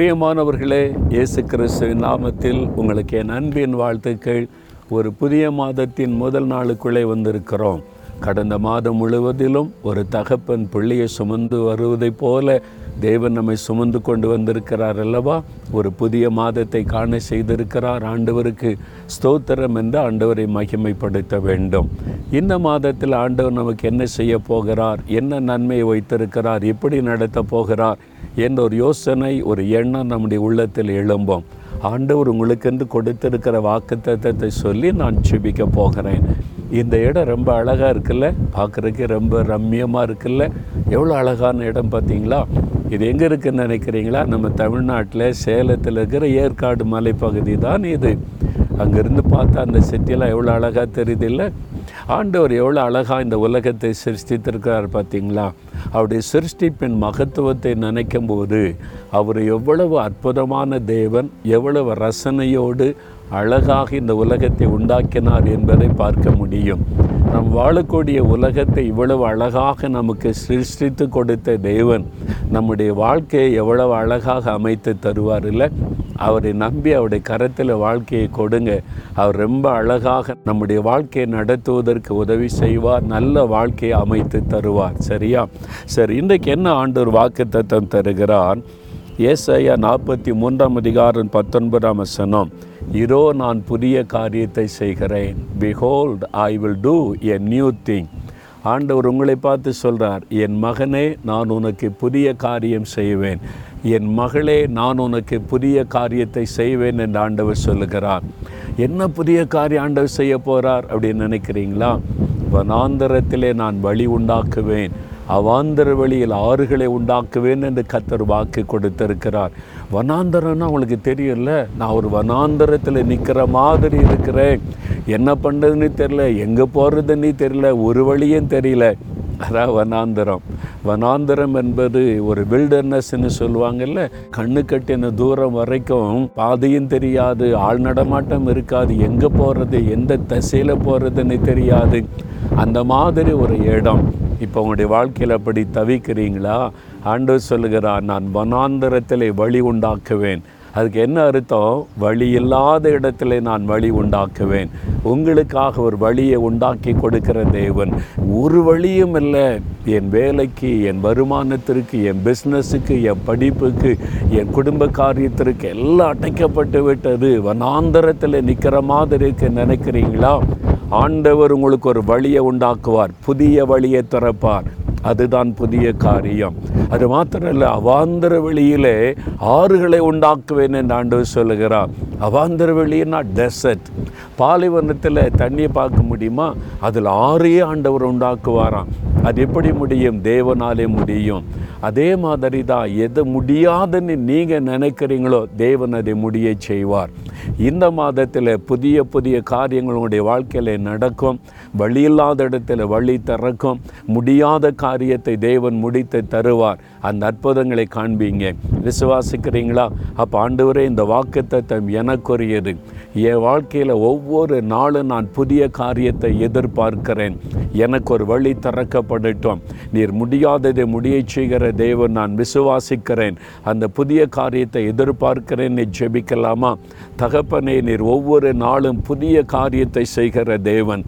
பிரியமானவர்களே இயேசு கிறிஸ்துவின் நாமத்தில் உங்களுக்கு என் அன்பின் வாழ்த்துக்கள். ஒரு புதிய மாதத்தின் முதல் நாளுக்குள்ளே வந்திருக்கிறோம். கடந்த மாதம் முழுவதிலும் ஒரு தகப்பன் பிள்ளையை சுமந்து வருவதைப் போல தேவன் நம்மை சுமந்து கொண்டு வந்திருக்கிறார் அல்லவா? ஒரு புதிய மாதத்தை காண செய்திருக்கிறார். ஆண்டவருக்கு ஸ்தோத்திரம் என்று ஆண்டவரை மகிமைப்படுத்த வேண்டும். இந்த மாதத்தில் ஆண்டவர் நமக்கு என்ன செய்ய போகிறார்? என்ன நன்மையை வைத்திருக்கிறார்? எப்படி நடத்த போகிறார்? என்ற ஒரு யோசனை ஒரு எண்ணம் நம்முடைய உள்ளத்தில் எழும்போம். ஆண்டவர் உங்களுக்கென்று கொடுத்திருக்கிற வாக்குத்தத்தை சொல்லி நான் ஜெபிக்க போகிறேன். இந்த இடம் ரொம்ப அழகாக இருக்குல்ல? பார்க்குறதுக்கு ரொம்ப ரம்மியமாக இருக்குல்ல? எவ்வளோ அழகான இடம் பார்த்தீங்களா? இது எங்கே இருக்குன்னு நினைக்கிறீங்களா? நம்ம தமிழ்நாட்டில் சேலத்தில் இருக்கிற ஏற்காடு மலைப்பகுதி தான் இது. அங்கேருந்து பார்த்தா அந்த சிட்டியெல்லாம் எவ்வளோ அழகாக தெரியுது இல்லை? ஆண்டவர் எவ்வளோ அழகாக இந்த உலகத்தை சிருஷ்டித்திருக்கிறார் பார்த்தீங்களா? அவருடைய சிருஷ்டிப்பின் மகத்துவத்தை நினைக்கும் போது அவர் எவ்வளவு அற்புதமான தேவன் எவ்வளவு ரசனையோடு அழகாக இந்த உலகத்தை உண்டாக்கினார் என்பதை பார்க்க முடியும். நம் வாழக்கூடிய உலகத்தை இவ்வளவு அழகாக நமக்கு சிருஷ்டித்து கொடுத்த தேவன் நம்முடைய வாழ்க்கையை எவ்வளவு அழகாக அமைத்து தருவார் இல்லை? அவரை நம்பி அவருடைய கரத்தில் வாழ்க்கையை கொடுங்க. அவர் ரொம்ப அழகாக நம்முடைய வாழ்க்கையை நடத்துவதற்கு உதவி செய்வார். நல்ல வாழ்க்கையை அமைத்து தருவார். சரியா? சரி இன்றைக்கு என்ன ஆண்டவர் வாக்கு தத்தம் தருகிறார்? ஏசையா நாற்பத்தி மூன்றாம் அதிகாரம் பத்தொன்பதாம் வசனம். இதோ நான் புதிய காரியத்தை செய்கிறேன். Behold I will do a new thing ஆண்டவர் உங்களை பார்த்து சொல்கிறார் என் மகனே நான் உனக்கு புதிய காரியம் செய்வேன். என் மகளே நான் உனக்கு புதிய காரியத்தை செய்வேன் என்று ஆண்டவர் சொல்லுகிறார். என்ன புதிய காரியம் ஆண்டவர் செய்ய போகிறார் அப்படின்னு நினைக்கிறீங்களா? வனாந்தரத்திலே நான் வழி உண்டாக்குவேன். அவாந்தர வழியில் ஆறுகளை உண்டாக்குவேன் என்று கத்தர் வாக்கு கொடுத்திருக்கிறார். வனாந்தரம்னா அவங்களுக்கு தெரியல நான் ஒரு வனாந்தரத்தில் நிற்கிற மாதிரி இருக்கிறேன். என்ன பண்ணுறதுன்னு தெரியல எங்கே போகிறதுன்னு தெரியல ஒரு வழியும் தெரியல. அதான் வனாந்திரம். வனாந்திரம் என்பது ஒரு வில்டர்னஸ்ன்னு சொல்லுவாங்கல்ல கண்ணு கட்டின தூரம் வரைக்கும் பாதையும் தெரியாது ஆள் நடமாட்டம் இருக்காது எங்கே போகிறது எந்த திசையில் போகிறதுன்னு தெரியாது. அந்த மாதிரி ஒரு இடம். இப்போ உங்களுடைய வாழ்க்கையில் அப்படி தவிக்கிறீங்களா? ஆண்டவர் சொல்லுகிறார் நான் வனாந்திரத்தில் வழி உண்டாக்குவேன். அதுக்கு என்ன அர்த்தம்? வழி இல்லாத இடத்துல நான் வழி உண்டாக்குவேன். உங்களுக்காக ஒரு வழியை உண்டாக்கி கொடுக்கிற தேவன். ஒரு வழியும் இல்லை. என் வேலைக்கு என் வருமானத்திற்கு என் பிஸ்னஸுக்கு என் படிப்புக்கு என் குடும்ப காரியத்திற்கு எல்லாம் அடைக்கப்பட்டு விட்டது. வனாந்தரத்தில் நிற்கிற மாதிரி இருக்கு நினைக்கிறீங்களா? ஆண்டவர் உங்களுக்கு ஒரு வழியை உண்டாக்குவார். புதிய வழியை திறப்பார். அதுதான் புதிய காரியம். அது மாத்திரம் இல்லை அவாந்தர வெளியிலே ஆறுகளை உண்டாக்குவேன் என்று ஆண்டவர் சொல்லுகிறார். அவாந்தர வெளியினா டெசர்ட் பாலைவனத்தில் தண்ணியை பார்க்க முடியுமா? அதில் ஆறையே ஆண்டவர் உண்டாக்குவாராம். அது எப்படி முடியும்? தேவனாலே முடியும். அதே மாதிரி தான் எது முடியாதுன்னு நீங்கள் நினைக்கிறீங்களோ தேவன் அதை முடிய செய்வார். இந்த மாதத்தில் புதிய புதிய காரியங்கள் உங்களுடைய வாழ்க்கையில் நடக்கும். வழி இல்லாத இடத்துல வழி திறக்கும். முடியாத காரியத்தை தேவன் முடித்து தருவார். அந்த அற்புதங்களை காண்பீங்க. விசுவாசிக்கிறீங்களா? அப்போ ஆண்டவரே இந்த வாக்குத்தத்தம் எனக்குரியது. என் வாழ்க்கையில் ஒவ்வொரு நாளும் நான் புதிய காரியத்தை எதிர்பார்க்கிறேன். எனக்கு ஒரு வழி திறக்கப்படட்டும். நீர் முடியாததை முடிய செய்கிற தேவன் நான் விசுவாசிக்கிறேன். அந்த புதிய காரியத்தை எதிர்பார்க்கிறேன். நீ ஜெபிக்கலாமா? தகப்பனே நீர் ஒவ்வொரு நாளும் புதிய காரியத்தை செய்கிற தேவன்.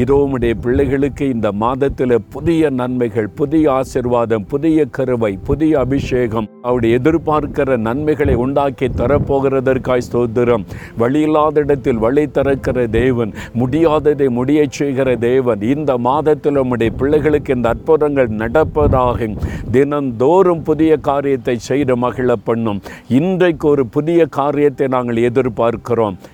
இதோமுடைய பிள்ளைகளுக்கு இந்த மாதத்தில் புதிய நன்மைகள் புதிய ஆசிர்வாதம் புதிய கருவை புதிய அபிஷேகம் அவருடைய எதிர்பார்க்கிற நன்மைகளை உண்டாக்கி தரப்போகிறதற்காய் ஸ்தோத்திரம். வழியில்லாத இடத்தில் வழி திறக்கிற தேவன் முடியாததை முடியச் செய்கிற தேவன் இந்த மாதத்தில் உம்முடைய பிள்ளைகளுக்கு இந்த அற்புதங்கள் நடப்பதாக தினந்தோறும் புதிய காரியத்தை செய்து மகிழ பண்ணும் இன்றைக்கு ஒரு புதிய காரியத்தை நாங்கள் எதிர்பார்க்கிறோம்.